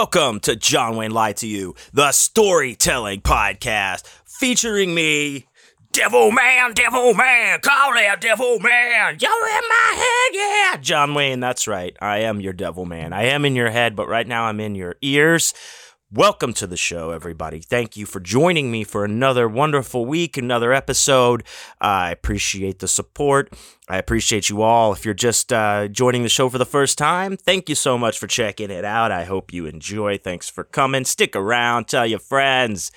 Welcome to John Wayne Lied to You, the storytelling podcast featuring me, Devil Man, Devil Man, call that Devil Man. You're in my head, yeah. John Wayne, that's right. I am your Devil Man. I am in your head, but right now I'm in your ears. Welcome to the show, everybody. Thank you for joining me for another wonderful week, another episode. I appreciate the support. I appreciate you all. If you're just uh, joining the show for the first time, thank you so much for checking it out. I hope you enjoy. Thanks for coming. Stick around. Tell your friends.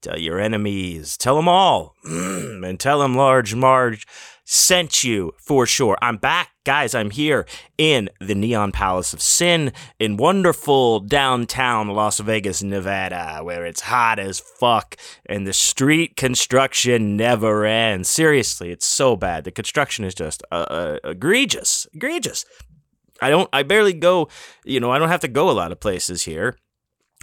Tell your enemies. Tell them all. and tell them Large Marge sent you for sure. I'm back, guys. I'm here in the Neon Palace of Sin in wonderful downtown Las Vegas, Nevada, where it's hot as fuck and the street construction never ends. Seriously, it's so bad. The construction is just uh, uh, egregious, egregious. I don't. I barely go. You know, I don't have to go a lot of places here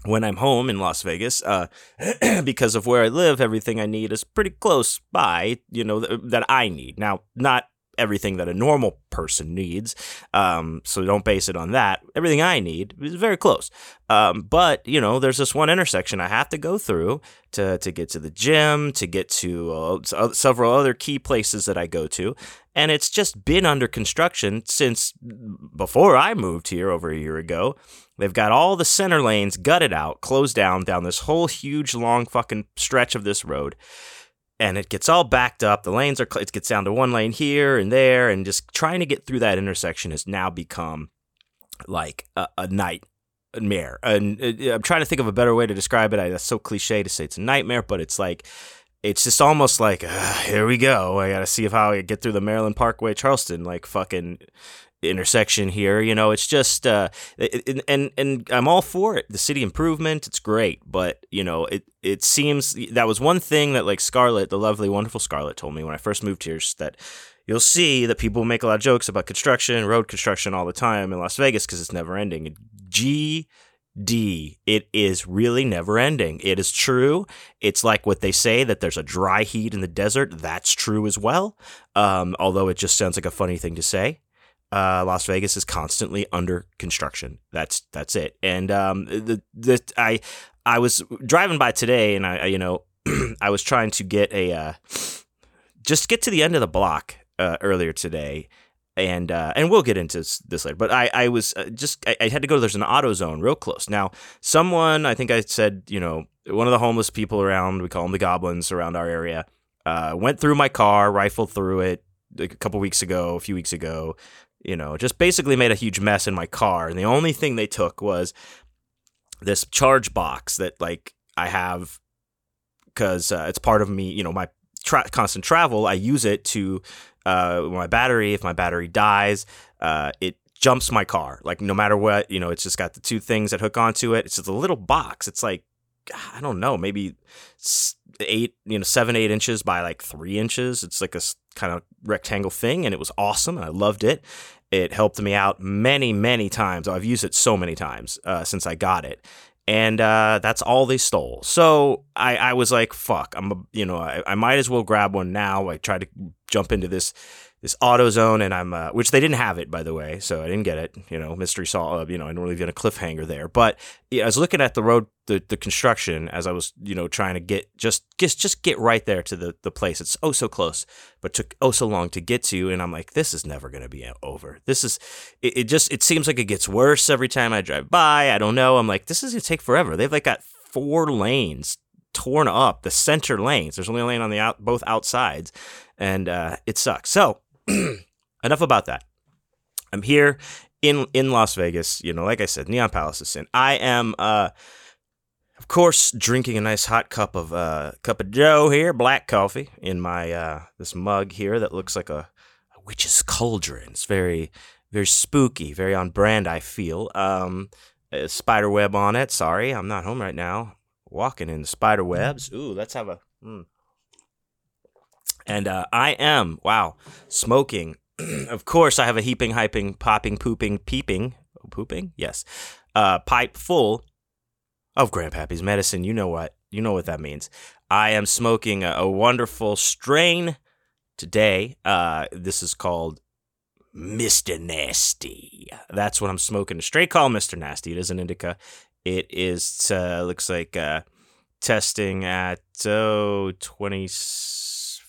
when I'm home in Las Vegas, uh, because of where I live, everything I need is pretty close by, you know, th- that I need. Now, not everything that a normal person needs, um, so don't base it on that. Everything I need is very close. Um, but, you know, there's this one intersection I have to go through to, to get to the gym, to get to uh, several other key places that I go to. And it's just been under construction since before I moved here over a year ago. They've got all the center lanes gutted out, closed down down this whole huge long fucking stretch of this road. And it gets all backed up. The lanes are, it gets down to one lane here and there. And just trying to get through that intersection has now become like a, a nightmare. And uh, I'm trying to think of a better way to describe it. I, that's so cliche to say it's a nightmare, but it's like, it's just almost like uh, here we go. I got to see if how I get through the Maryland Parkway Charleston like fucking intersection here. You know, it's just uh, and, and I'm all for it. The city improvement, it's great, but you know, it it seems that was one thing that like Scarlett, the lovely, wonderful Scarlett, told me when I first moved here that you'll see that people make a lot of jokes about construction, road construction all the time in Las Vegas because it's never ending. G D. It is really never ending. It is true. It's like what they say that there's a dry heat in the desert. That's true as well. Um, although it just sounds like a funny thing to say uh, Las Vegas is constantly under construction. That's that's it. And um, the the I I was driving by today, and I, I you know I was trying to get a uh, just get to the end of the block uh, earlier today. And uh, and we'll get into this later, but I I was uh, just I, I had to go. There's an AutoZone real close. Now, someone I think I said you know one of the homeless people around we call them the goblins around our area uh, went through my car, rifled through it, a couple weeks ago, a few weeks ago, you know, just basically made a huge mess in my car. And the only thing they took was this charge box that like I have because uh, it's part of me, you know, my tra- constant travel. I use it to uh, my battery. If my battery dies, uh, it jumps my car. Like no matter what, you know, it's just got the two things that hook onto it. It's just a little box. It's like I don't know, maybe eight, you know, seven, eight inches by like three inches. It's like a kind of rectangle thing, and it was awesome, and I loved it. It helped me out many, many times. I've used it so many times uh, since I got it. And uh, that's all they stole. So I, I was like, fuck, I'm, a, you know, I, I might as well grab one now. I tried to jump into this this AutoZone, and I'm uh, which they didn't have it by the way, so I didn't get it. You know, mystery solved. You know, I don't really get a cliffhanger there. But yeah, I was looking at the road, the, the construction as I was you know trying to get just just just get right there to the the place. It's oh so close, but took oh so long to get to, and I'm like, this is never gonna be over. This is it, it just it seems like it gets worse every time I drive by. I don't know. I'm like, this is gonna take forever. They've like got four lanes torn up the center lanes. There's only a lane on the out both outsides, and uh, it sucks. So enough about that. I'm here in in Las Vegas. You know, like I said, Neon Palace is in. I am, uh, of course, drinking a nice hot cup of uh, cup of Joe here, black coffee in my uh, this mug here that looks like a, a witch's cauldron. It's very very spooky, very on brand. I feel. Um, spider web on it. Sorry, I'm not home right now. Walking in the spider webs. Ooh, let's have a. Mm. And uh, I am, wow, smoking. of course, I have a heaping, hyping, popping, pooping, peeping, pooping? Yes. Uh, pipe full of Grandpappy's medicine. You know what? You know what that means. I am smoking a, a wonderful strain today. Uh, this is called Mr. Nasty. That's what I'm smoking. Straight call Mr. Nasty. It is an indica. It is uh, looks like uh, testing at oh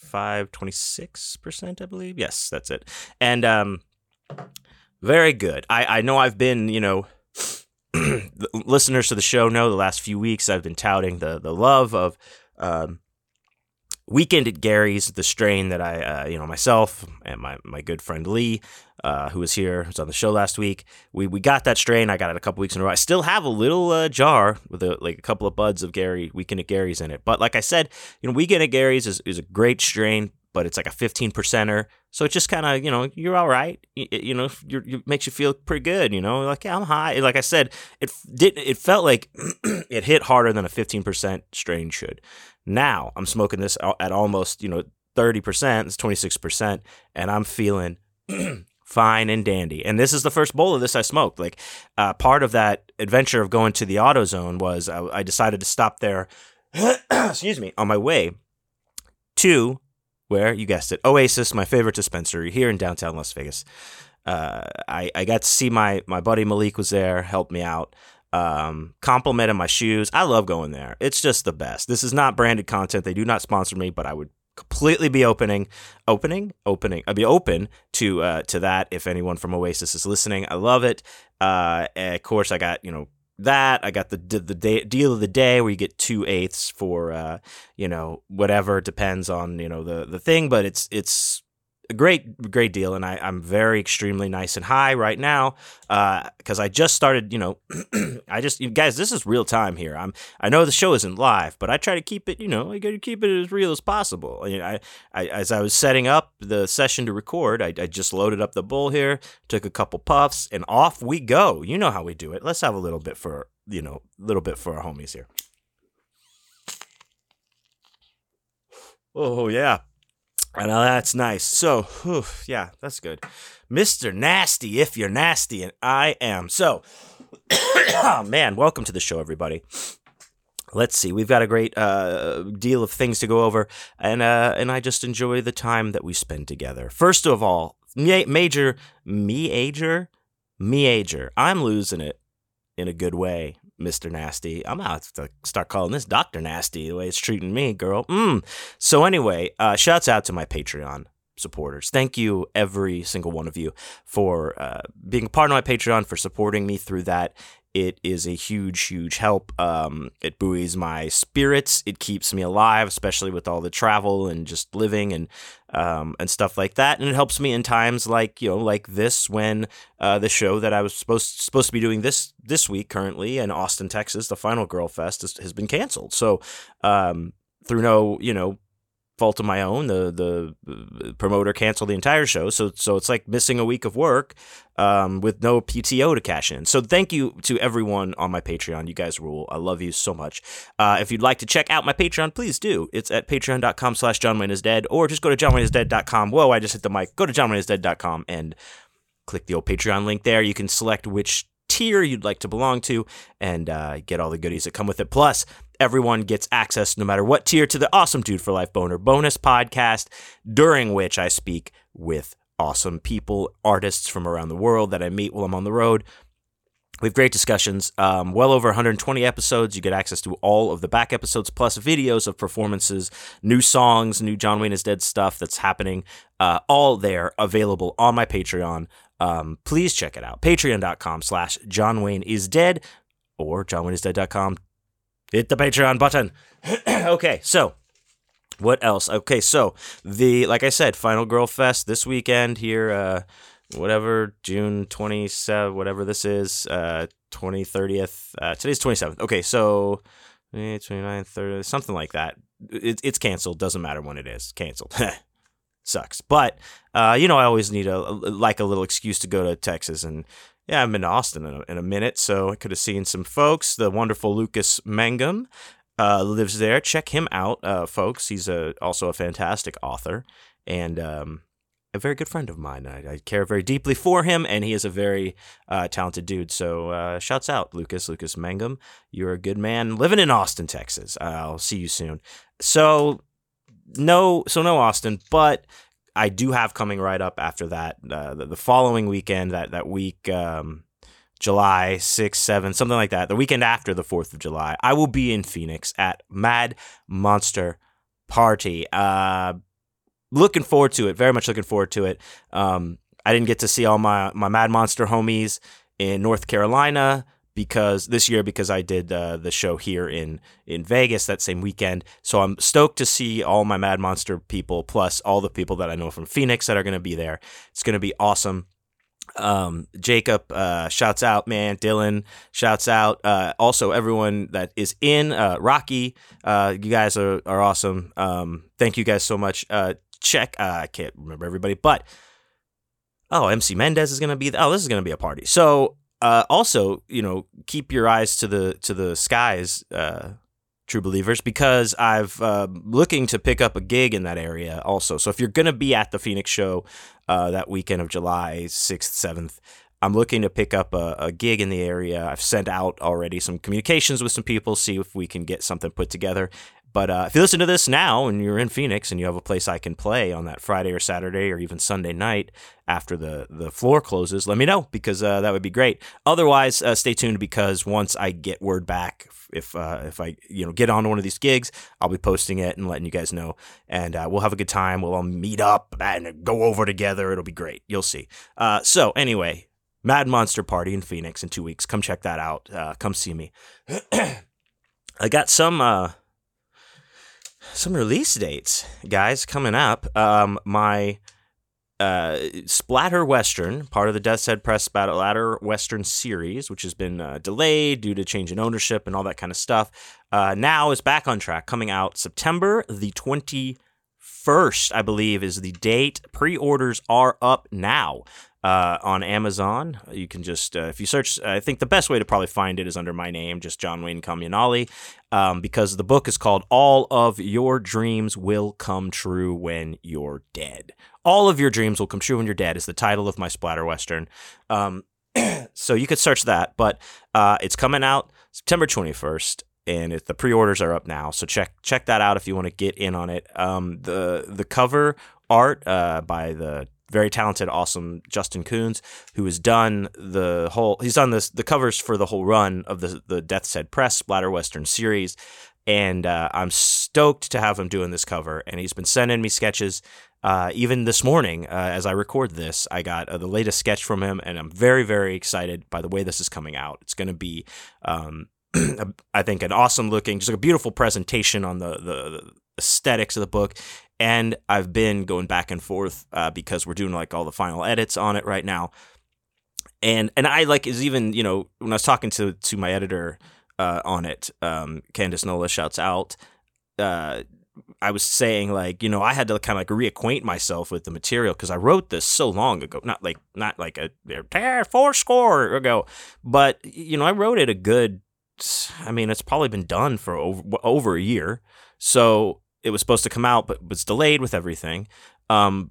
25 26% I believe. Yes, that's it. And um very good. I I know I've been, you know, listeners to the show know the last few weeks I've been touting the the love of um Weekend at Gary's, the strain that I, uh, you know, myself and my, my good friend Lee, uh, who was here, who was on the show last week, we, we got that strain. I got it a couple weeks in a row. I still have a little uh, jar with a, like a couple of buds of Gary Weekend at Gary's in it. But like I said, you know, Weekend at Gary's is, is a great strain, but it's like a 15 percenter. So it just kind of, you know, you're all right. You, know, it makes you feel pretty good. You know, like yeah, I'm high. Like I said, it did. It felt like it hit harder than a 15 percent strain should. Now I'm smoking this at almost, you know, 30%, it's 26%, and I'm feeling fine and dandy. And this is the first bowl of this I smoked. Like, uh, part of that adventure of going to the AutoZone was I, I decided to stop there, excuse me, on my way to where, you guessed it, Oasis, my favorite dispensary here in downtown Las Vegas. Uh, I, I got to see my, my buddy Malik was there, helped me out um, complimented my shoes. I love going there. It's just the best. This is not branded content. They do not sponsor me, but I would completely be opening, opening, opening. I'd be open to uh, to that if anyone from Oasis is listening. I love it. Uh, of course, I got you know that. I got the the day, deal of the day where you get two eighths for uh, you know whatever depends on you know the the thing, but it's it's a great great deal and I, i'm very extremely nice and high right now because uh, i just started you know i just you guys this is real time here. I'm i know the show isn't live but i try to keep it you know i gotta keep it as real as possible. I, I, as i was setting up the session to record I, I just loaded up the bowl here took a couple puffs and off we go. You know how we do it. Let's have a little bit for you know a little bit for our homies here. Oh yeah and that's nice. So, whew, yeah, that's good. Mr. Nasty, if you're nasty, and I am. So, oh, man, welcome to the show, everybody. Let's see. We've got a great uh, deal of things to go over, and uh, and I just enjoy the time that we spend together. First of all, major me ager, me ager. I'm losing it in a good way. Mr. Nasty. I'm out to start calling this Dr. Nasty the way it's treating me, girl. Mm. So anyway, uh, shouts out to my Patreon supporters. Thank you, every single one of you, for uh, being a part of my Patreon, for supporting me through that. It is a huge, huge help. Um, it buoys my spirits. It keeps me alive, especially with all the travel and just living and um, and stuff like that. And it helps me in times like you know, like this when uh, the show that I was supposed supposed to be doing this this week currently in Austin, Texas, the final Girl Fest has, has been canceled. So um, through no you know fault of my own. The the promoter canceled the entire show, so so it's like missing a week of work um, with no PTO to cash in. So thank you to everyone on my Patreon. You guys rule. I love you so much. Uh, if you'd like to check out my Patreon, please do. It's at patreon.com slash John Wayne is dead, or just go to johnwayneisdead.com. Whoa, I just hit the mic. Go to johnwayneisdead.com and click the old Patreon link there. You can select which tier you'd like to belong to and uh, get all the goodies that come with it. Plus, everyone gets access, no matter what tier, to the Awesome Dude for Life Boner bonus podcast, during which I speak with awesome people, artists from around the world that I meet while I'm on the road. We have great discussions. Um, well over 120 episodes. You get access to all of the back episodes, plus videos of performances, new songs, new John Wayne is Dead stuff that's happening. Uh, all there available on my Patreon. Um, please check it out. Patreon.com slash John Wayne is dead or johnwayneisdead.com Hit the Patreon button. okay, so what else? Okay, so the like I said, Final Girl Fest this weekend here, uh, whatever June twenty seven, whatever this is, uh, twenty thirtieth. Uh, today's twenty seventh. Okay, so 29th, 30th, something like that. It, it's canceled. Doesn't matter when it is. Canceled. Sucks. But uh, you know, I always need a like a little excuse to go to Texas and yeah, I've been to Austin in a, in a minute, so I could have seen some folks. The wonderful Lucas Mangum uh, lives there. Check him out, uh, folks. He's a, also a fantastic author and um, a very good friend of mine. I, I, care very deeply for him, and he is a very uh, talented dude. So, uh, shouts out, Lucas, Lucas Mangum. You're a good man living in Austin, Texas. I'll see you soon. So, no, so no Austin, but I do have coming right up after that uh, the, the, following weekend that that week um, July 6th, 7th, something like that, the weekend after the 4th of July, I will be in Phoenix at Mad Monster Party. Uh, looking forward to it. Very much looking forward to it. Um, I didn't get to see all my, my Mad Monster homies in North Carolina because this year because I did uh, the show here in in Vegas that same weekend. So I'm stoked to see all my Mad Monster people plus all the people that I know from Phoenix that are going to be there. It's going to be awesome. Um, Jacob uh, shouts out, man. Dylan shouts out. Uh, also, everyone that is in uh, Rocky, uh, you guys are, are awesome. Um, thank you guys so much. Uh, check. I can't remember everybody, but oh, MC Mendez is gonna be. Oh, this is gonna be a party. So uh, also, you know, keep your eyes to the to the skies, uh, true believers, because I've uh, looking to pick up a gig in that area also. So if you're gonna be at the Phoenix show uh, that weekend of July sixth, seventh. I'm looking to pick up a, a, gig in the area. I've sent out already some communications with some people, see if we can get something put together. But uh, if you listen to this now and you're in Phoenix and you have a place I can play on that Friday or Saturday or even Sunday night after the, the floor closes, let me know because uh, that would be great. Otherwise, uh, stay tuned because once I get word back, if uh, if I you know get on one of these gigs, I'll be posting it and letting you guys know, and uh, we'll have a good time. We'll all meet up and go over together. It'll be great. You'll see. Uh, so anyway, Mad Monster Party in Phoenix in two weeks. Come check that out. come see me. I got some some release dates, guys, coming up. Um, my uh, Splatter Western, part of the Death's Head Press Splatter Western series, which has been uh, delayed due to change in ownership and all that kind of stuff, uh, now is back on track, coming out September the 21st, I believe, is the date. Pre orders are up now uh, on Amazon. You can just, uh, if you search, I think the best way to probably find it is under my name, just John Wayne Comunale, um, because the book is called All of Your Dreams Will Come True When You're Dead. All of Your Dreams Will Come True When You're Dead is the title of my splatter Western. Um, so you could search that, but uh, it's coming out September 21st and the pre-orders are up now. So check check that out if you want to get in on it. Um, the the cover art uh, by the very talented, awesome Justin Coons, who has done the whole. He's done this the covers for the whole run of the the Death's Head Press Splatter Western series, and uh, I'm stoked to have him doing this cover. And he's been sending me sketches. Uh, even this morning, uh, as I record this, I got uh, the latest sketch from him, and I'm very, very excited by the way this is coming out. It's going to be, um, I think, an awesome looking, just like a beautiful presentation on the, the, the aesthetics of the book and I've been going back and forth uh, because we're doing like all the final edits on it right now. And and I like is even you know when I was talking to to my editor uh, on it, um, Candace Nola shouts out. Uh, I was saying like you know I had to kind of like reacquaint myself with the material because I wrote this so long ago, not like not like a four score ago, but you know I wrote it a good. I mean, it's probably been done for over over a year. So it was supposed to come out, but was delayed with everything. Um,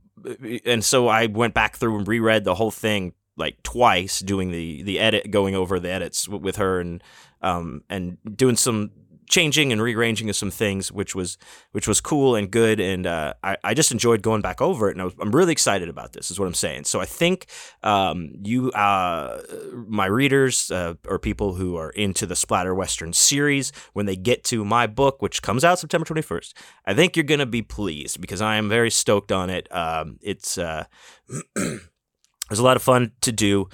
and so I went back through and reread the whole thing like twice, doing the the edit, going over the edits with her, and um, and doing some changing and rearranging of some things, which was which was cool and good, and uh, I I just enjoyed going back over it, and I am really excited about this. Is what I'm saying. So I think um, you, uh, my readers, uh, or people who are into the Splatter Western series, when they get to my book, which comes out September 21st, I think you're gonna be pleased because I am very stoked on it. Um, it's uh, there's a lot of fun to do.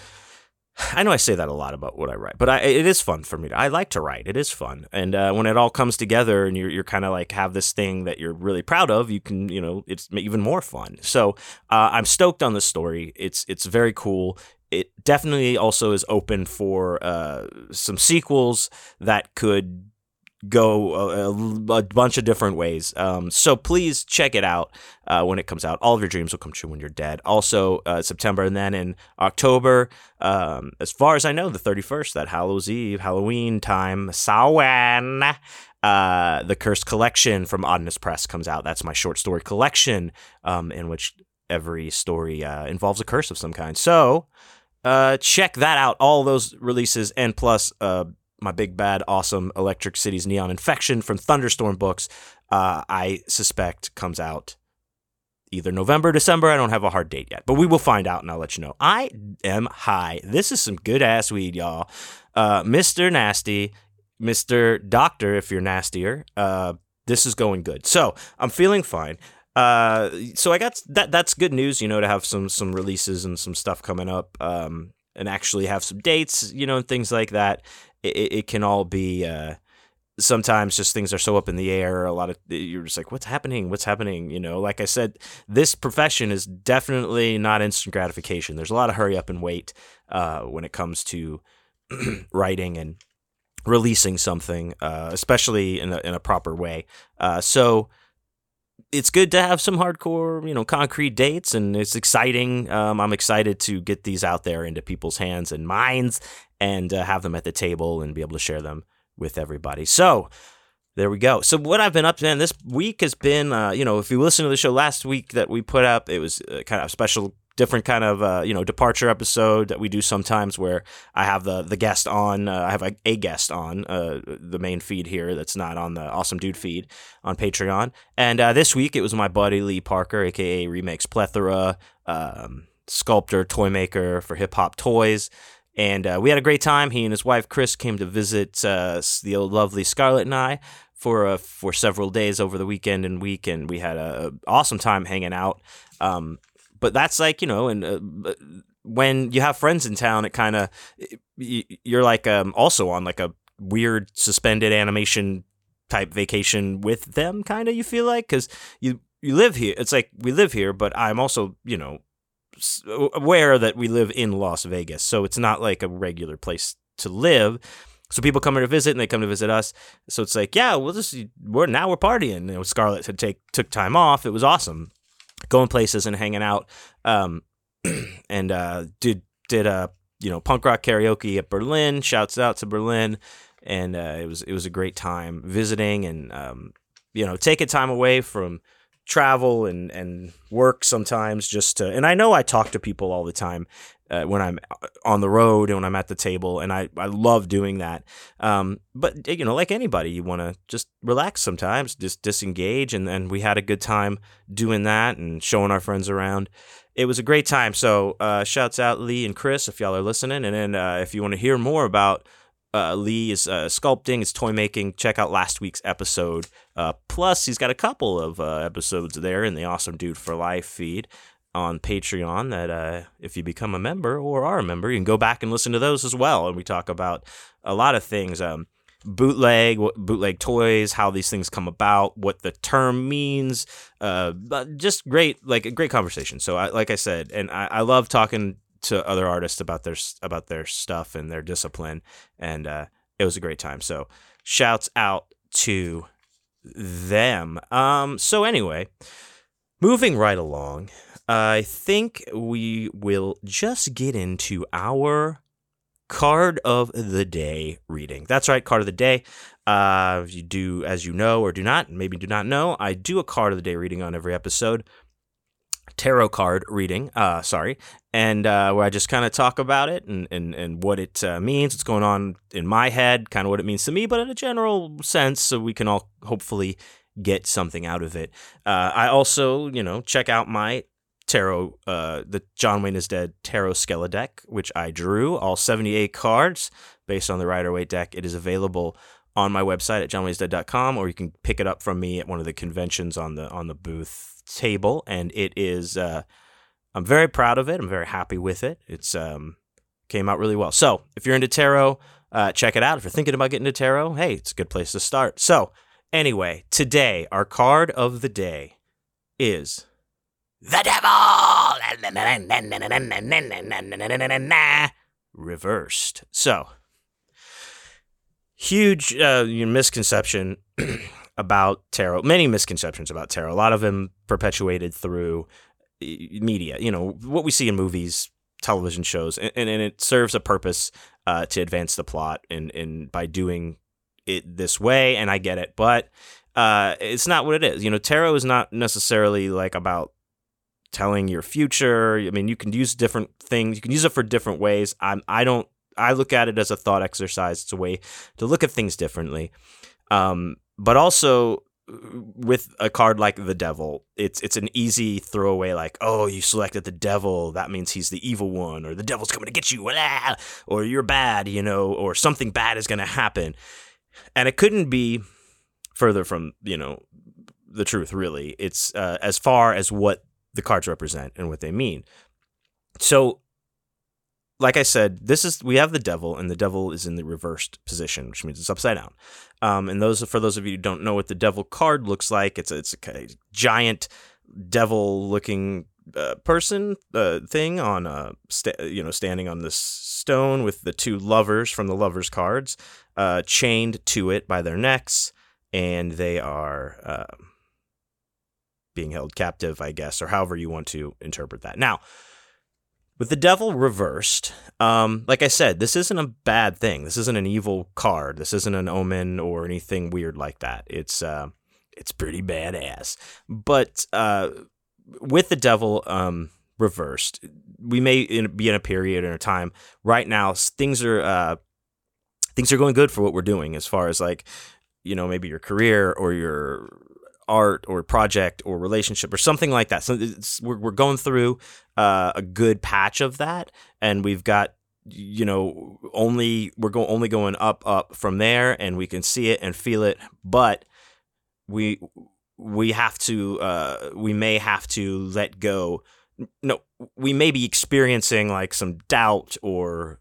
I know I say that a lot about what I write, but I, it is fun for me. To, I like to write. It is fun, and uh, when it all comes together, and you're you're kind of like have this thing that you're really proud of, you can you know it's even more fun. So uh, I'm stoked on this story. It's it's very cool. It definitely also is open for uh, some sequels that could go a, a, bunch of different ways. Um, so please check it out uh, when it comes out. All of your dreams will come true when you're dead. Also, uh, September and then in October, um, as far as I know, the 31st, that Hallows Eve, Halloween time, Samhain. Uh, the Cursed Collection from Oddness Press comes out. That's my short story collection, um, in which every story uh, involves a curse of some kind. So, uh, check that out. All those releases and plus uh, my big bad awesome Electric Cities Neon Infection from Thunderstorm Books, uh, I suspect comes out either November, December. I don't have a hard date yet, but we will find out and I'll let you know. I am high. This is some good ass weed, y'all. Uh, Mr. Nasty, Mr. Doctor, if you're nastier, uh, this is going good. So I'm feeling fine. Uh, so I got that. That's good news, you know, to have some some releases and some stuff coming up. Um, and actually have some dates, you know, and things like that. It, it can all be. Uh, sometimes just things are so up in the air. A lot of you're just like, what's happening? What's happening? You know, like I said, this profession is definitely not instant gratification. There's a lot of hurry up and wait uh, when it comes to writing and releasing something, uh, especially in a, in a proper way. Uh, so it's good to have some hardcore, you know, concrete dates, and it's exciting. Um, I'm excited to get these out there into people's hands and minds, and uh, have them at the table and be able to share them with everybody. So there we go. So what I've been up to man, this week has been, uh, you know, if you listen to the show last week that we put up, it was uh, kind of a special, different kind of, uh, you know, departure episode that we do sometimes where I have the the guest on. Uh, I have a, a guest on uh, the main feed here that's not on the Awesome Dude feed on Patreon. And uh, this week it was my buddy Lee Parker, aka Remakes Plethora, um, sculptor, toy maker for hip hop toys and uh, we had a great time. He and his wife Chris came to visit uh, the lovely Scarlett and I for uh, for several days over the weekend and week, and we had a, awesome time hanging out. Um, but that's like you know, and uh, when you have friends in town, it kind of you're like um, also on like a weird suspended animation type vacation with them, kind of. You feel like because you you live here. It's like we live here, but I'm also you know aware that we live in Las Vegas, so it's not like a regular place to live. So people come here to visit, and they come to visit us. So it's like, yeah, we'll just we're now we're partying. You know, Scarlett had take took time off. It was awesome, going places and hanging out. Um, and uh, did did uh, you know punk rock karaoke at Berlin. Shouts out to Berlin, and uh, it was it was a great time visiting and um, you know taking time away from travel and and work sometimes just to and I know I talk to people all the time uh, when I'm uh, on the road and when I'm at the table and I I love doing that. Um but you know like anybody you want to just relax sometimes just disengage and then we had a good time doing that and showing our friends around. It was a great time. So uh shouts out Lee and Chris if y'all are listening and then uh, if you want to hear more about uh, Lee is uh, sculpting, is toy making. Check out last week's episode. Uh, plus, he's got a couple of uh, episodes there in the Awesome Dude for Life feed on Patreon. That uh, if you become a member or are a member, you can go back and listen to those as well. And we talk about a lot of things. Um, bootleg bootleg toys how these things come about what the term means uh just great like a great conversation so I, like i said and I, I love talking to other artists about their about their stuff and their discipline, and uh, it was a great time. So shouts out to them. Um, so anyway, moving right along, I think we will just get into our card of the day reading. That's right, card of the day. Uh, you do, as you know or do not, maybe do not know, I do a card of the day reading on every episode tarot card reading, uh, sorry, and uh, where I just kind of talk about it and, and, and what it uh, means, what's going on in my head, kind of what it means to me, but in a general sense, so we can all hopefully get something out of it. Uh, I also, you know, check out my tarot, uh, the John Wayne is Dead Tarot Skella deck, which I drew, all 78 cards based on the Rider Waite deck. It is available on my website at johnwaynesdead.com, or you can pick it up from me at one of the conventions on the on the booth table, and it is. I'm very proud of it. I'm very happy with it. It's um, came out really well. So if you're into tarot, uh, check it out. If you're thinking about getting into tarot, hey, it's a good place to start. So anyway, today our card of the day is the devil reversed. So huge uh, misconception about tarot, many misconceptions about tarot. A lot of them perpetuated through media. You know what we see in movies, television shows, and, and, it serves a purpose uh, to advance the plot and and by doing it this way. And I get it, but uh, it's not what it is. You know, tarot is not necessarily like about telling your future. I mean, you can use different things. You can use it for different ways. I'm I don't. I look at it as a thought exercise. It's a way to look at things differently. Um, but also with a card like the devil, it's it's an easy throwaway like, oh, you selected the devil, that means he's the evil one, or the devil's coming to get you, or you're bad, you know, or something bad is going to happen, and it couldn't be further from you know the truth. Really, it's uh, as far as what the cards represent and what they mean. So like I said, this is we have the devil, and the devil is in the reversed position, which means it's upside down. Um, and those for those of you who don't know what the devil card looks like, it's a, it's a giant devil-looking uh, person uh, thing on a you know standing on this stone with the two lovers from the lovers cards uh, chained to it by their necks, and they are uh, being held captive, I guess, or however you want to interpret that. Now with the devil reversed, um, like I said, this isn't a bad thing. This isn't an evil card. This isn't an omen or anything weird like that. It's uh, it's pretty badass. But uh, with the devil um, reversed, we may in, be in a period in a time right now. Things are uh, things are going good for what we're doing as far as like you know maybe your career or your art or project or relationship or something like that. So we're, we're going through uh, a good patch of that, and we've got you know only we're going only going up up from there, and we can see it and feel it, but we we have to uh, we may have to let go. No, we may be experiencing like some doubt or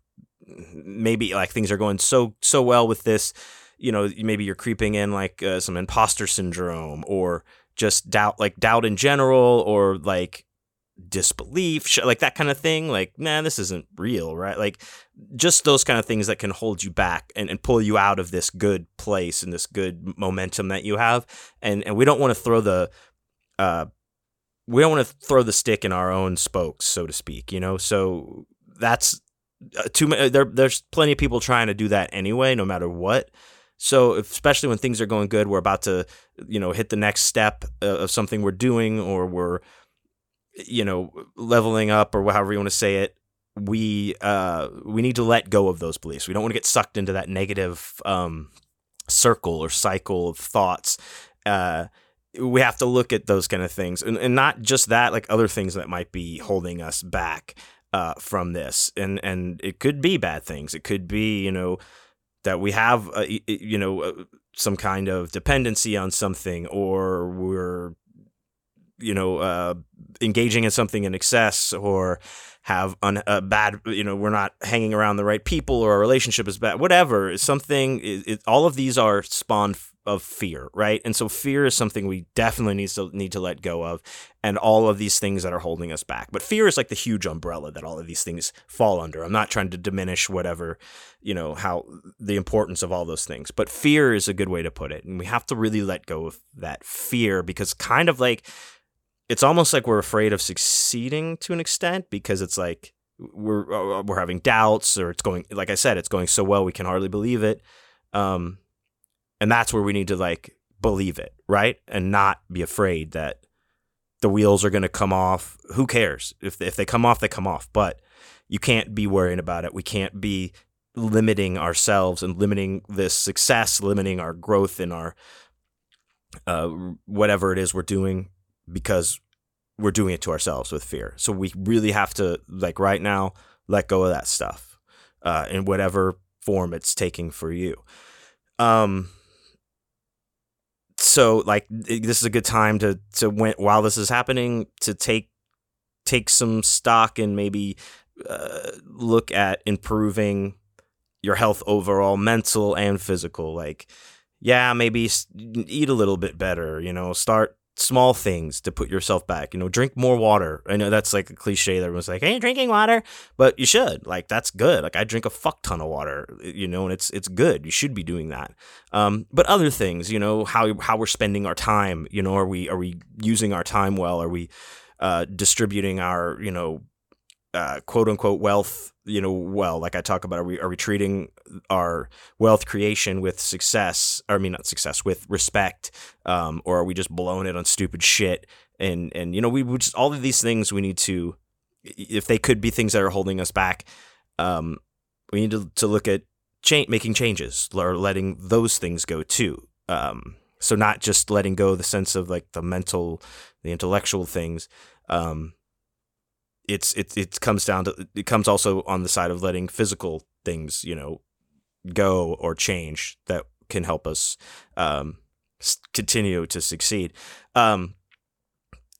maybe like things are going so so well with this you know maybe you're creeping in like uh, some imposter syndrome or just doubt like doubt in general or like disbelief like that kind of thing like man this isn't real right? Like just those kind of things that can hold you back and, and pull you out of this good place and this good momentum that you have. And and we don't want to throw the uh we don't want to throw the stick in our own spokes so to speak you know? So that's uh, too many there, there's plenty of people trying to do that anyway no matter what so especially when things are going good, we're about to, you know, hit the next step of something we're doing, or we're, you know, leveling up, or however you want to say it. We uh, we need to let go of those beliefs. We don't want to get sucked into that negative um, circle or cycle of thoughts. Uh, we have to look at those kind of things, and, and not just that, like other things that might be holding us back uh, from this. And and it could be bad things. It could be, you know that we have, uh, you know, uh, some kind of dependency on something, or we're, you know, uh, engaging in something in excess, or have a bad, you know, we're not hanging around the right people, or our relationship is bad. Whatever, something. It, it, all of these are spawned of fear, right? And so fear is something we definitely need to need to let go of, and all of these things that are holding us back. But fear is like the huge umbrella that all of these things fall under. I'm not trying to diminish whatever, you know, how the importance of all those things, but fear is a good way to put it, and we have to really let go of that fear because kind of like it's almost like we're afraid of succeeding to an extent because it's like we're we're having doubts or it's going like I said it's going so well we can hardly believe it. Um, and that's where we need to like believe it, right? And not be afraid that the wheels are going to come off. Who cares? If if they come off, they come off. But you can't be worrying about it. We can't be limiting ourselves and limiting this success, limiting our growth in our uh, whatever it is we're doing because we're doing it to ourselves with fear. So we really have to like right now let go of that stuff uh, in whatever form it's taking for you. Um, so like this is a good time to to when, while this is happening to take take some stock and maybe uh, look at improving your health overall mental and physical. Like yeah maybe eat a little bit better you know start small things to put yourself back. You know, drink more water. I know that's like a cliche that everyone's like, "Hey, drinking water," but you should. Like that's good. Like I drink a fuck ton of water. You know, and it's it's good. You should be doing that. Um, but other things, you know, how how we're spending our time. You know, are we are we using our time well? Are we uh, distributing our you know uh, quote unquote wealth, you know, well, like I talk about, are we are we treating our wealth creation with success? Or, I mean, not success, with respect, um, or are we just blowing it on stupid shit? And and you know, we, we just all of these things we need to, if they could be things that are holding us back, um, we need to to look at change, making changes or letting those things go too. Um, So not just letting go the sense of like the mental, the intellectual things. Um, it's it it comes down to it comes also on the side of letting physical things you know go or change that can help us um, continue to succeed. Um,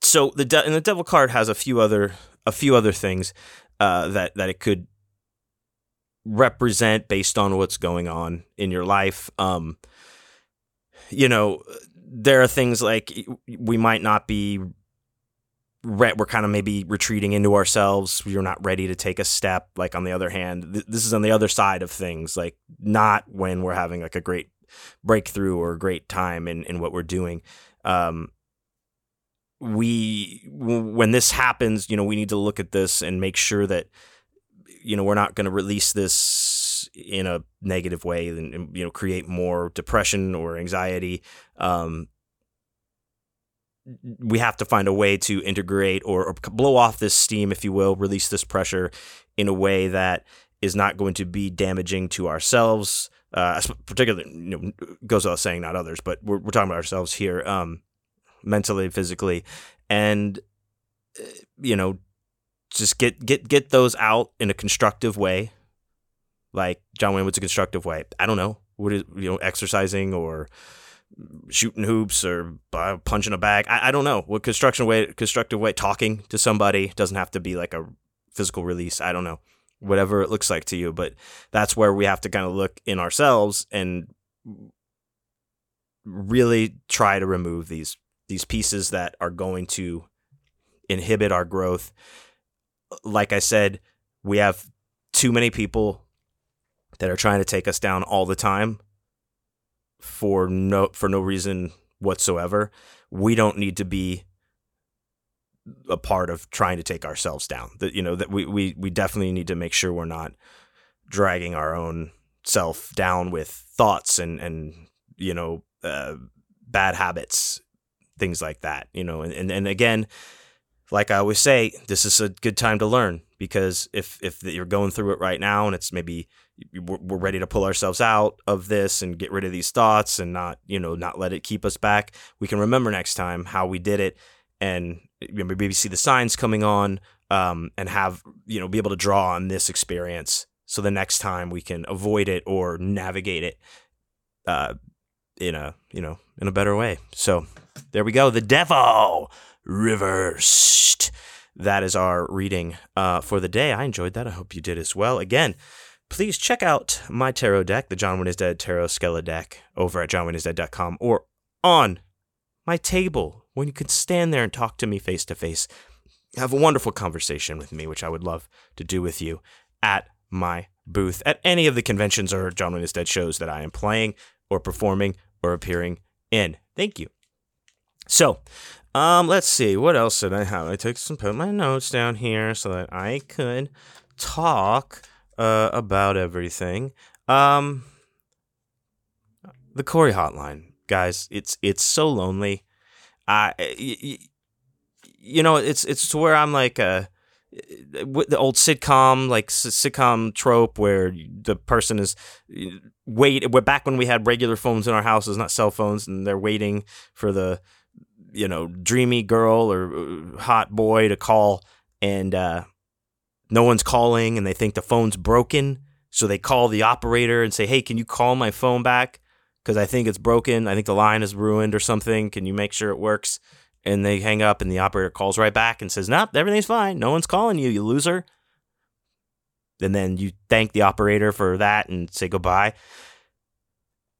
so the de- and the devil card has a few other a few other things uh, that that it could represent based on what's going on in your life. Um, you know, there are things like we might not be we're kind of maybe retreating into ourselves. We're not ready to take a step. Like on the other hand, th- this is on the other side of things. Like not when we're having like a great breakthrough or a great time in in what we're doing. Um, we when this happens, you know, we need to look at this and make sure that you know we're not going to release this in a negative way and, and, you know create more depression or anxiety um, we have to find a way to integrate or, or, blow off this steam if you will release this pressure in a way that is not going to be damaging to ourselves uh, particularly you know, goes without saying not others but we're, we're talking about ourselves here um, mentally physically and uh, you know just get get get those out in a constructive way like John Wayne, what's a constructive way? I don't know. What is you know exercising or shooting hoops or punching a bag? I, I don't know. What construction way? Constructive way? Talking to somebody doesn't have to be like a physical release. I don't know. Whatever it looks like to you, but that's where we have to kind of look in ourselves and really try to remove these these pieces that are going to inhibit our growth. Like I said, we have too many people that are trying to take us down all the time for no for no reason whatsoever. We don't need to be a part of trying to take ourselves down. That you know that we we we definitely need to make sure we're not dragging our own self down with thoughts and and you know uh, bad habits, things like that. You know, and, and and again, like I always say, this is a good time to learn because if if you're going through it right now and it's maybe we're ready to pull ourselves out of this and get rid of these thoughts and not you know not let it keep us back. We can remember next time how we did it and maybe see the signs coming on um, and have you know be able to draw on this experience so the next time we can avoid it or navigate it uh, in a you know in a better way. So there we go. The devil reversed. That is our reading uh, for the day. I enjoyed that. I hope you did as well. Again please check out my tarot deck, the John Wayne is Dead Tarot Skella deck, over at johnwayneisdead.com or on my table when you can stand there and talk to me face to face. Have a wonderful conversation with me, which I would love to do with you at my booth at any of the conventions or John Wayne is Dead shows that I am playing or performing or appearing in. Thank you. So, um, let's see. What else did I have? I took some put my notes down here so that I could talk uh, about everything. Um, the Corey Hotline, guys. It's it's so lonely. I, y- you know, it's it's to where I'm like uh, the old sitcom like sitcom trope where the person is wait. We're back when we had regular phones in our houses, not cell phones, and they're waiting for the you know dreamy girl or uh, hot boy to call and uh, no one's calling and they think the phone's broken. So they call the operator and say, hey, can you call my phone back? Because I think it's broken. I think the line is ruined or something. Can you make sure it works? And they hang up and the operator calls right back and says, nope, everything's fine. No one's calling you, you loser. And then you thank the operator for that and say goodbye.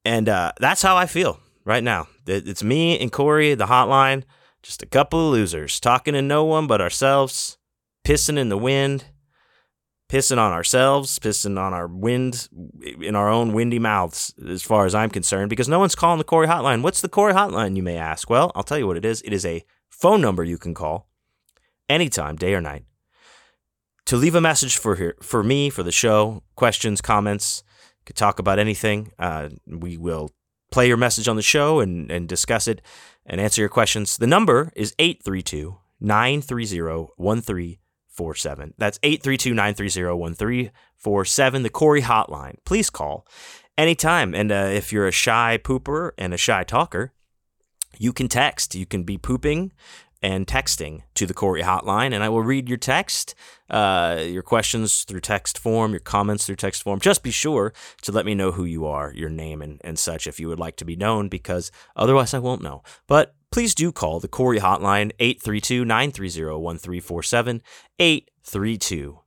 And uh, that's how I feel right now. It's me and Corey, the hotline, just a couple of losers talking to no one but ourselves, pissing in the wind pissing on ourselves, pissing on our wind in our own windy mouths, as far as I'm concerned, because no one's calling the Corey hotline. What's the Corey hotline, you may ask? Well, I'll tell you what it is. It is a phone number you can call anytime, day or night, to leave a message for here, for me, for the show, questions, comments. Could talk about anything. Uh, we will play your message on the show and, and discuss it and answer your questions. The number is 832 930 1347. That's 832-930-1347, the Corey hotline. Please call anytime. And uh, if you're a shy pooper and a shy talker, you can text. You can be pooping and texting to the Corey hotline, and I will read your text, uh, your questions through text form, your comments through text form. Just be sure to let me know who you are, your name, and, and such if you would like to be known, because otherwise I won't know. But please do call the Corey hotline, 832 930 1347. 832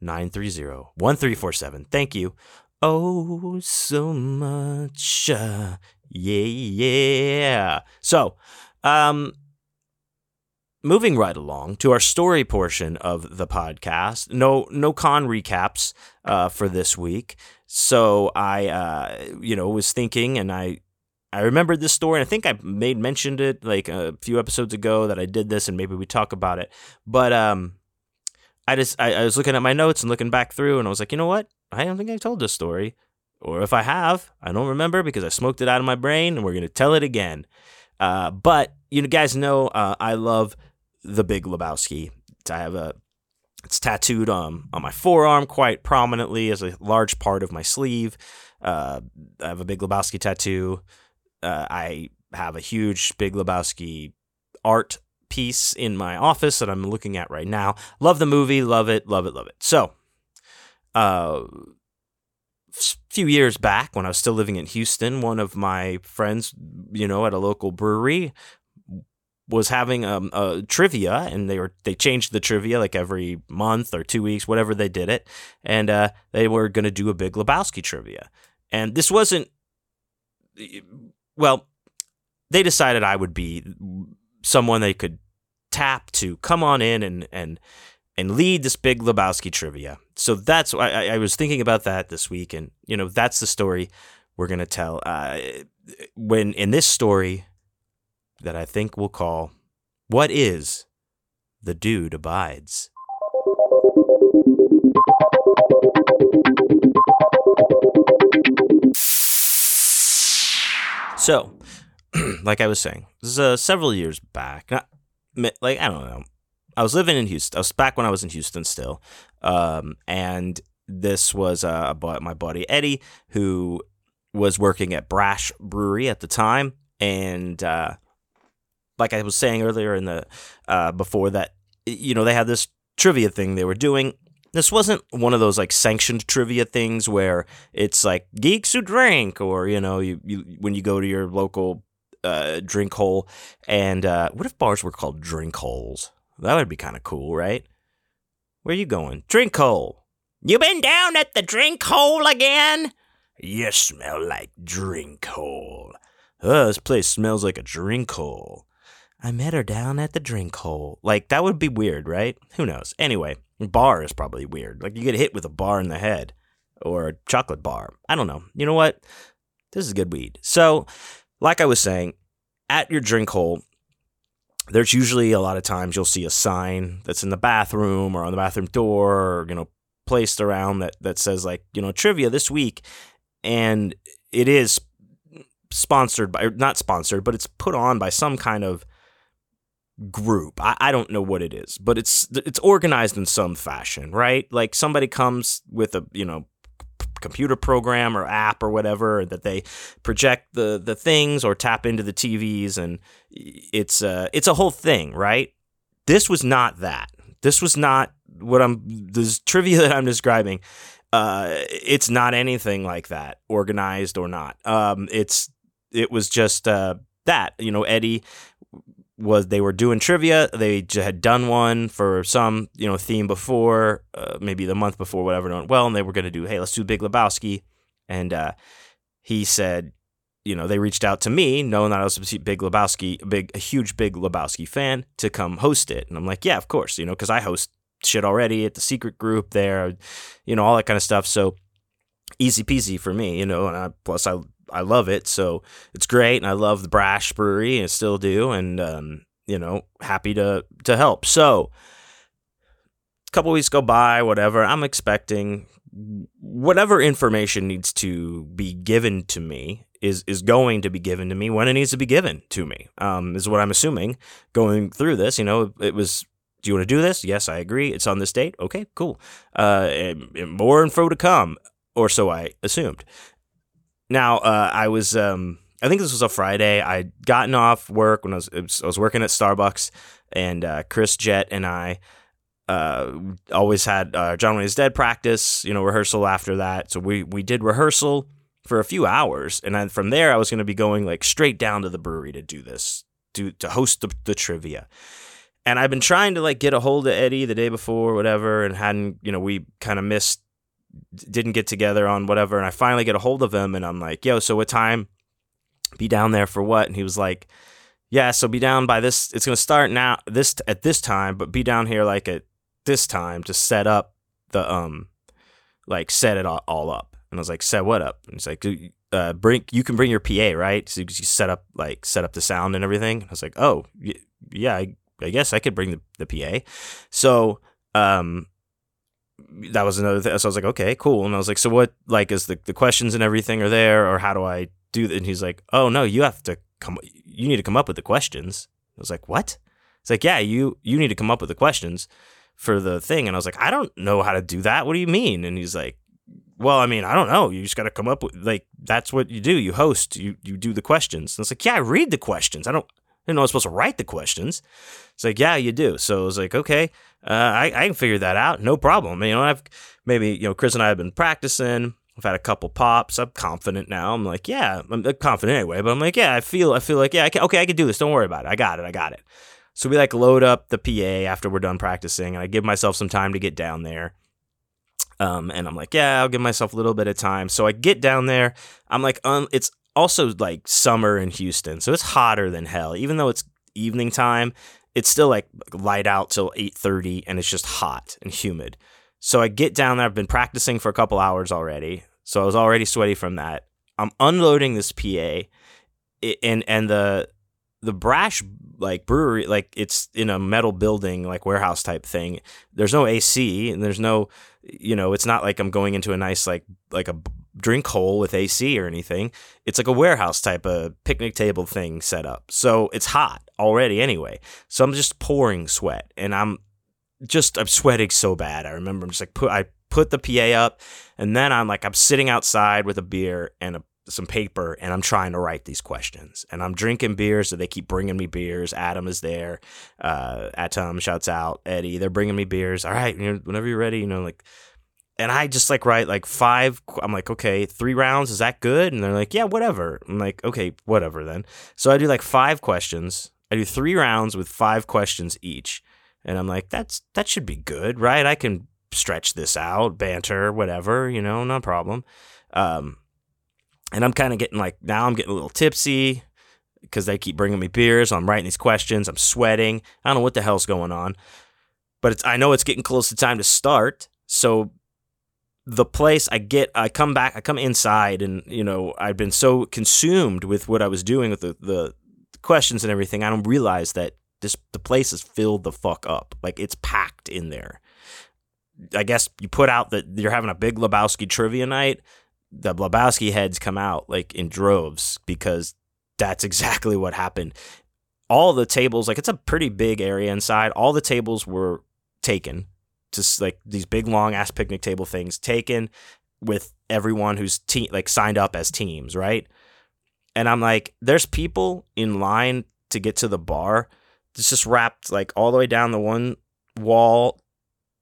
930 1347. Thank you. Oh, so much. Uh, yeah, yeah. So, um, moving right along to our story portion of the podcast. No, no con recaps uh, for this week. So I, uh, you know, was thinking, and I, I remembered this story. And I think I made mentioned it like a few episodes ago that I did this, and maybe we talk about it. But um, I just, I, I was looking at my notes and looking back through, and I was like, you know what? I don't think I told this story. Or if I have, I don't remember because I smoked it out of my brain, and we're gonna tell it again. Uh, but you guys know uh, I love the Big Lebowski. I have a it's tattooed um, on my forearm quite prominently as a large part of my sleeve. Uh, I have a Big Lebowski tattoo. Uh, I have a huge Big Lebowski art piece in my office that I'm looking at right now. Love the movie, love it, love it, love it. So, uh, few years back when I was still living in Houston, one of my friends, you know, at a local brewery was having um, a trivia, and they were they changed the trivia like every month or two weeks, whatever they did it, and uh, they were going to do a Big Lebowski trivia, and this wasn't well. They decided I would be someone they could tap to come on in and and and lead this Big Lebowski trivia. So that's I, I was thinking about that this week, and you know that's the story we're gonna tell. Uh, when in this story that I think we'll call What is the Dude Abides? So, like I was saying, this is uh, several years back. Not, like, I don't know. I was living in Houston. I was back when I was in Houston still. Um, and this was uh, my buddy Eddie, who was working at Brash Brewery at the time. And uh, like I was saying earlier in the uh, before that, you know, they had this trivia thing they were doing. This wasn't one of those like sanctioned trivia things where it's like geeks who drink, or you know, you, you when you go to your local uh, drink hole. And uh, what if bars were called drink holes? That would be kind of cool, right? Where you going? Drink hole. You been down at the drink hole again? You smell like drink hole. Oh, this place smells like a drink hole. I met her down at the drink hole. Like, that would be weird, right? Who knows? Anyway, bar is probably weird. Like, you get hit with a bar in the head or a chocolate bar. I don't know. You know what? This is good weed. So, like I was saying, at your drink hole, there's usually a lot of times you'll see a sign that's in the bathroom or on the bathroom door or, you know, placed around that, that says, like, you know, trivia this week. And it is sponsored by, not sponsored, but it's put on by some kind of group. I, I don't know what it is, but it's it's organized in some fashion, right? Like somebody comes with a you know computer program or app or whatever that they project the the things or tap into the TVs and it's uh it's a whole thing, right? This was not that. This was not what I'm this trivia that I'm describing. Uh, it's not anything like that, organized or not. Um, it's it was just uh, that you know Eddie was they were doing trivia. They had done one for some you know theme before, uh, maybe the month before, whatever. Went well, and they were going to do hey, let's do Big Lebowski, and uh, he said, you know, they reached out to me, knowing that I was a big Lebowski, a big, a huge big Lebowski fan, to come host it, and I'm like, yeah, of course, you know, because I host shit already at the secret group there, you know, all that kind of stuff. So easy peasy for me, you know, and I, plus I I love it. So it's great, and I love the Brash Brewery, and still do, and um, you know, happy to to help. So a couple weeks go by, whatever. I'm expecting whatever information needs to be given to me is is going to be given to me when it needs to be given to me. Um, is what I'm assuming going through this. You know, it was. Do you want to do this? Yes, I agree. It's on this date. Okay, cool. Uh, and, and more info to come, or so I assumed. Now, uh, I was um, I think this was a Friday. I'd gotten off work when I was, was I was working at Starbucks, and uh, Chris Jett and I uh, always had uh, John Wayne is Dead practice, you know, rehearsal after that. So we we did rehearsal for a few hours, and then from there I was going to be going like straight down to the brewery to do this, to to host the, the trivia. And I've been trying to like get a hold of Eddie the day before, whatever, and hadn't, you know, we kind of missed, didn't get together on whatever. And I finally get a hold of him, and I'm like, yo, so what time? Be down there for what? And he was like, yeah, so be down by this. It's going to start now this at this time, but be down here like at this time to set up the um, like set it all, all up. And I was like, set what up? And he's like, uh, bring you can bring your PA, right? So you set up like set up the sound and everything. I was like, oh yeah, I, I guess I could bring the, the PA. So um, that was another thing. So I was like, okay, cool. And I was like, so what like is the the questions and everything are there, or how do I do that? And he's like, oh no, you have to come. You need to come up with the questions. I was like, what? It's like, yeah, you you need to come up with the questions for the thing. And I was like, I don't know how to do that. What do you mean? And he's like, well, I mean, I don't know. You just got to come up with like that's what you do. You host. You you do the questions. And it's like, yeah, I read the questions. I don't. I didn't know I was supposed to write the questions. It's like, yeah, you do. So I was like, okay, uh, I, I can figure that out. No problem. You know, I've maybe, you know, Chris and I have been practicing. I've had a couple pops. I'm confident now. I'm like, yeah, I'm confident anyway. But I'm like, yeah, I feel, I feel like, yeah, I can, okay, I can do this. Don't worry about it. I got it. I got it. So we like load up the PA after we're done practicing, and I give myself some time to get down there. Um, and I'm like, yeah, I'll give myself a little bit of time. So I get down there. I'm like, um, it's also like summer in Houston, so it's hotter than hell. Even though it's evening time, it's still like light out till 8:30, and it's just hot and humid. So I get down there. I've been practicing for a couple hours already, so I was already sweaty from that. I'm unloading this PA, and and the the brash like brewery like it's in a metal building like warehouse type thing there's no ac and there's no you know it's not like i'm going into a nice like like a drink hole with ac or anything it's like a warehouse type of picnic table thing set up so it's hot already anyway so i'm just pouring sweat and i'm just i'm sweating so bad i remember i'm just like put i put the pa up and then i'm like i'm sitting outside with a beer and a some paper and I'm trying to write these questions. And I'm drinking beers, so they keep bringing me beers. Adam is there. Uh, Adam shouts out Eddie. They're bringing me beers. All right, whenever you're ready, you know, like. And I just like write like five. I'm like, okay, three rounds. Is that good? And they're like, yeah, whatever. I'm like, okay, whatever then. So I do like five questions. I do three rounds with five questions each. And I'm like, that's that should be good, right? I can stretch this out, banter, whatever, you know, no problem. Um, and I'm kind of getting like, now I'm getting a little tipsy because they keep bringing me beers. I'm writing these questions. I'm sweating. I don't know what the hell's going on. But I know it's getting close to time to start. So the place I get, I come back, I come inside, and, you know, I've been so consumed with what I was doing with the, the questions and everything. I don't realize that this the place is filled the fuck up. Like it's packed in there. I guess you put out that you're having a big Lebowski trivia night the Lebowski heads come out like in droves because that's exactly what happened. All the tables, like it's a pretty big area inside. All the tables were taken, just like these big long ass picnic table things taken with everyone who's te- like signed up as teams, right? And I'm like, there's people in line to get to the bar. It's just wrapped like all the way down the one wall,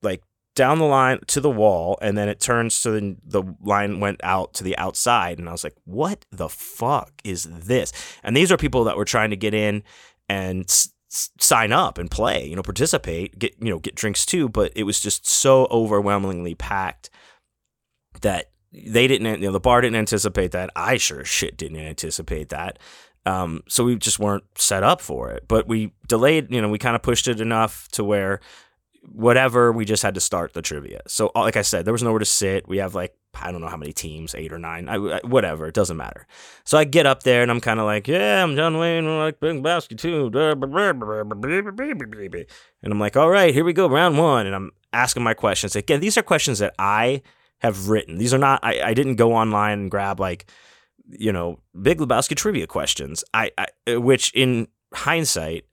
like down the line to the wall and then it turns to the, the line went out to the outside and i was like what the fuck is this and these are people that were trying to get in and sign up and play you know participate get you know get drinks too but it was just so overwhelmingly packed that they didn't you know the bar didn't anticipate that. I sure shit didn't anticipate that. Um, so we just weren't set up for it. But we delayed you know we kind of pushed it enough to where whatever, we just had to start the trivia. So, uh, like I said, there was nowhere to sit. We have like, I don't know how many teams, eight or nine, I, I, whatever, it doesn't matter. So I get up there and I'm kind of like, yeah, I'm John Wayne, I like Big Basket too. And I'm like, all right, here we go, round one. And I'm asking my questions. Again, these are questions that I have written. These are not, I, I didn't go online and grab like, you know, Big Lebowski trivia questions. I, I which in hindsight,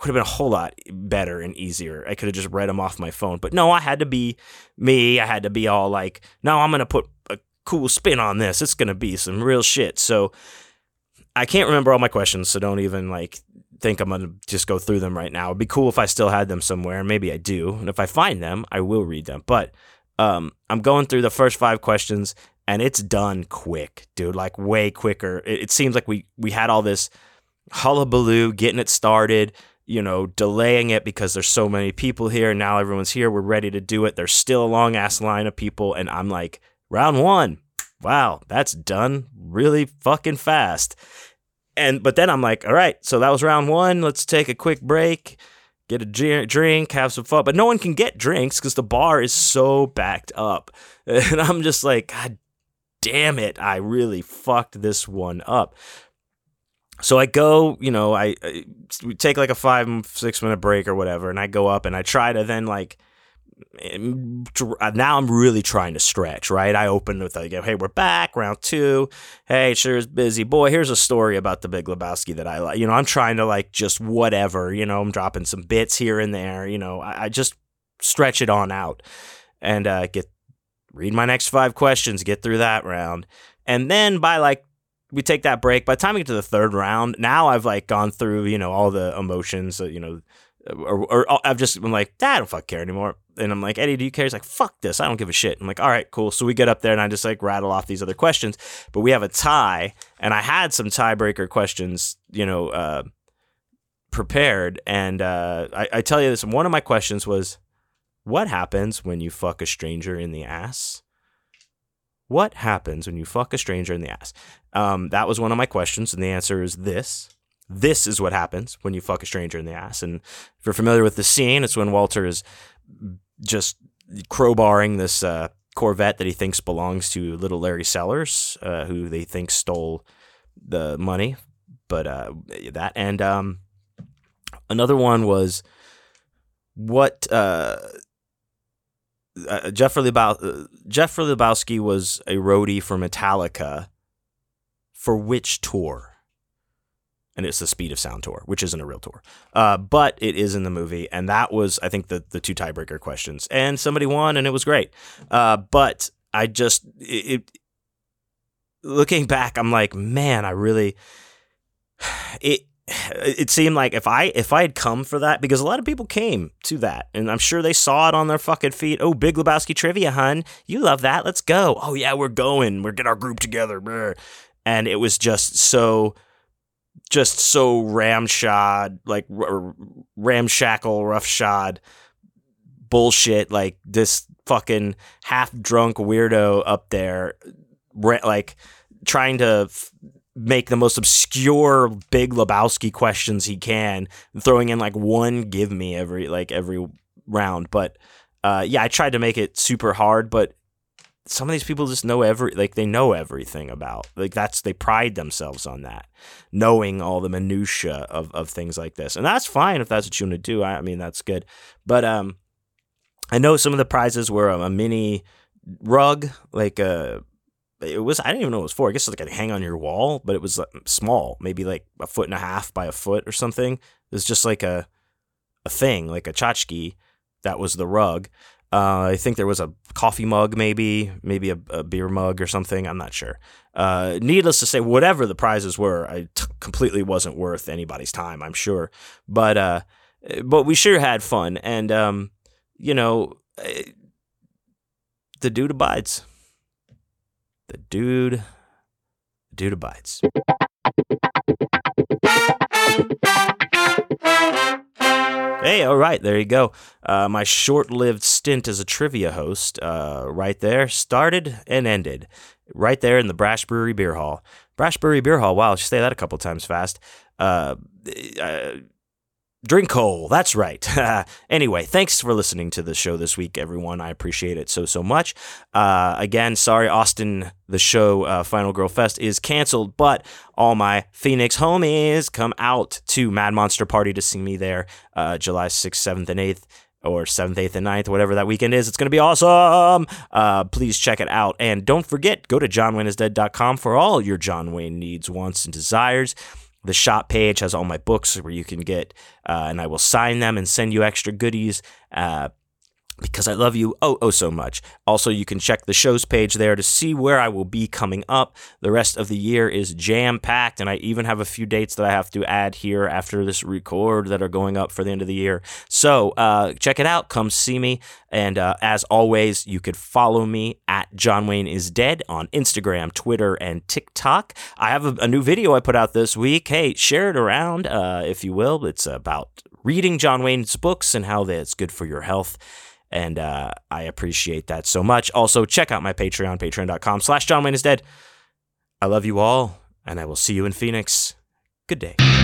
would have been a whole lot better and easier. I could have just read them off my phone. But no, I had to be me. I had to be all like, no, I'm going to put a cool spin on this. It's going to be some real shit. So I can't remember all my questions, so don't even like think I'm gonna just go through them right now. It'd be cool if I still had them somewhere, maybe I do. And if I find them, I will read them. But um, I'm going through the first five questions, and it's done quick, dude. Like way quicker. It, it seems like we we had all this hullabaloo getting it started. You know, delaying it because there's so many people here. Now everyone's here. We're ready to do it. There's still a long ass line of people, and I'm like, round one. Wow, that's done really fucking fast and but then I'm like, all right, so that was round one. Let's take a quick break, get a drink, have some fun. But no one can get drinks because the bar is so backed up, and I'm just like, God damn it, I really fucked this one up. So I go, you know, I, I take like a five six minute break or whatever, and I go up and I try to then like now I'm really trying to stretch, right? I open with like, hey, we're back, round two. Hey, sure is busy. Boy, here's a story about the Big Lebowski that I like. You know, I'm trying to like just whatever, you know, I'm dropping some bits here and there, you know, I, I just stretch it on out and uh, get, read my next five questions, get through that round. And then by like, we take that break. By the time we get to the third round, now I've like gone through, you know, all the emotions, you know, or, or, I've just been like, I don't fuck care anymore and I'm like, Eddie, do you care? He's like, fuck this. I don't give a shit. I'm like, all right, cool. So we get up there and I just like rattle off these other questions, but we have a tie, and I had some tiebreaker questions, you know, uh, prepared. And uh, I, I tell you this, one of my questions was, what happens when you fuck a stranger in the ass? What happens when you fuck a stranger in the ass? Um, that was one of my questions, and the answer is this. This is what happens when you fuck a stranger in the ass. And if you're familiar with the scene, it's when Walter is just crowbarring this uh, Corvette that he thinks belongs to little Larry Sellers, uh, who they think stole the money. But uh, that and um, another one was what uh, uh Jeffrey, Lebow- uh, Jeffrey Lebowski was a roadie for Metallica for which tour? and it's the Speed of Sound tour, which isn't a real tour, uh, but it is in the movie, and that was I think the the two tiebreaker questions, and somebody won, and it was great. Uh, but I just it, it, looking back, I'm like, man, I really it it seemed like if I if I had come for that because a lot of people came to that and I'm sure they saw it on their fucking feet. Oh, Big Lebowski trivia, hun, you love that. Let's go. Oh yeah, we're going. We're get our group together. And it was just so just so ramshod, like ramshackle, roughshod bullshit. Like this fucking half drunk weirdo up there, like trying to make the most obscure Big Lebowski questions he can, throwing in like one give me every like every round. But uh, yeah, I tried to make it super hard, but some of these people just know every like they know everything about like that's they pride themselves on that knowing all the minutia of, of things like this. And that's fine if that's what you want to do. I, I mean that's good. But um i know some of the prizes were a, a mini rug like a uh, it was I didn't even know what it was for. I guess it's like a hang on your wall, but it was like small, maybe like a foot and a half by a foot or something. It was just like a a thing, like a tchotchke that was the rug. Uh, I think there was a coffee mug, maybe, maybe a, a beer mug or something. I'm not sure. Uh, needless to say, whatever the prizes were, I t- completely wasn't worth anybody's time. I'm sure, but uh, but we sure had fun, and um, you know, eh, the dude abides. The dude, the dude abides. Hey, all right, there you go. Uh, my short lived stint as a trivia host, uh, right there, started and ended right there in the Brash Brewery Beer Hall. Brash Brewery Beer Hall, wow, I should say that a couple times fast. Uh, uh Drink coal. That's right. anyway, thanks for listening to the show this week, everyone. I appreciate it so, so much. Uh, again, sorry, Austin, the show uh, Final Girl Fest is canceled, but all my Phoenix homies come out to Mad Monster Party to see me there uh, July 6th, 7th, and 8th or 7th, 8th, and 9th, whatever that weekend is. It's going to be awesome. Uh, please check it out. And don't forget, go to johnwayneisdead.com for all your John Wayne needs, wants, and desires. The shop page has all my books where you can get, uh, and I will sign them and send you extra goodies. Uh, because I love you oh oh so much. Also, you can check the show's page there to see where I will be coming up. The rest of the year is jam packed, and I even have a few dates that I have to add here after this record that are going up for the end of the year. So uh, check it out. Come see me. And uh, as always, you could follow me at John Wayne is Dead on Instagram, Twitter, and TikTok. I have a, a new video I put out this week. Hey, share it around, uh, if you will. It's about reading John Wayne's books and how that's good for your health and uh, I appreciate that so much. Also, check out my Patreon, patreon.com slash John Wayne is dead. I love you all, and I will see you in Phoenix. Good day.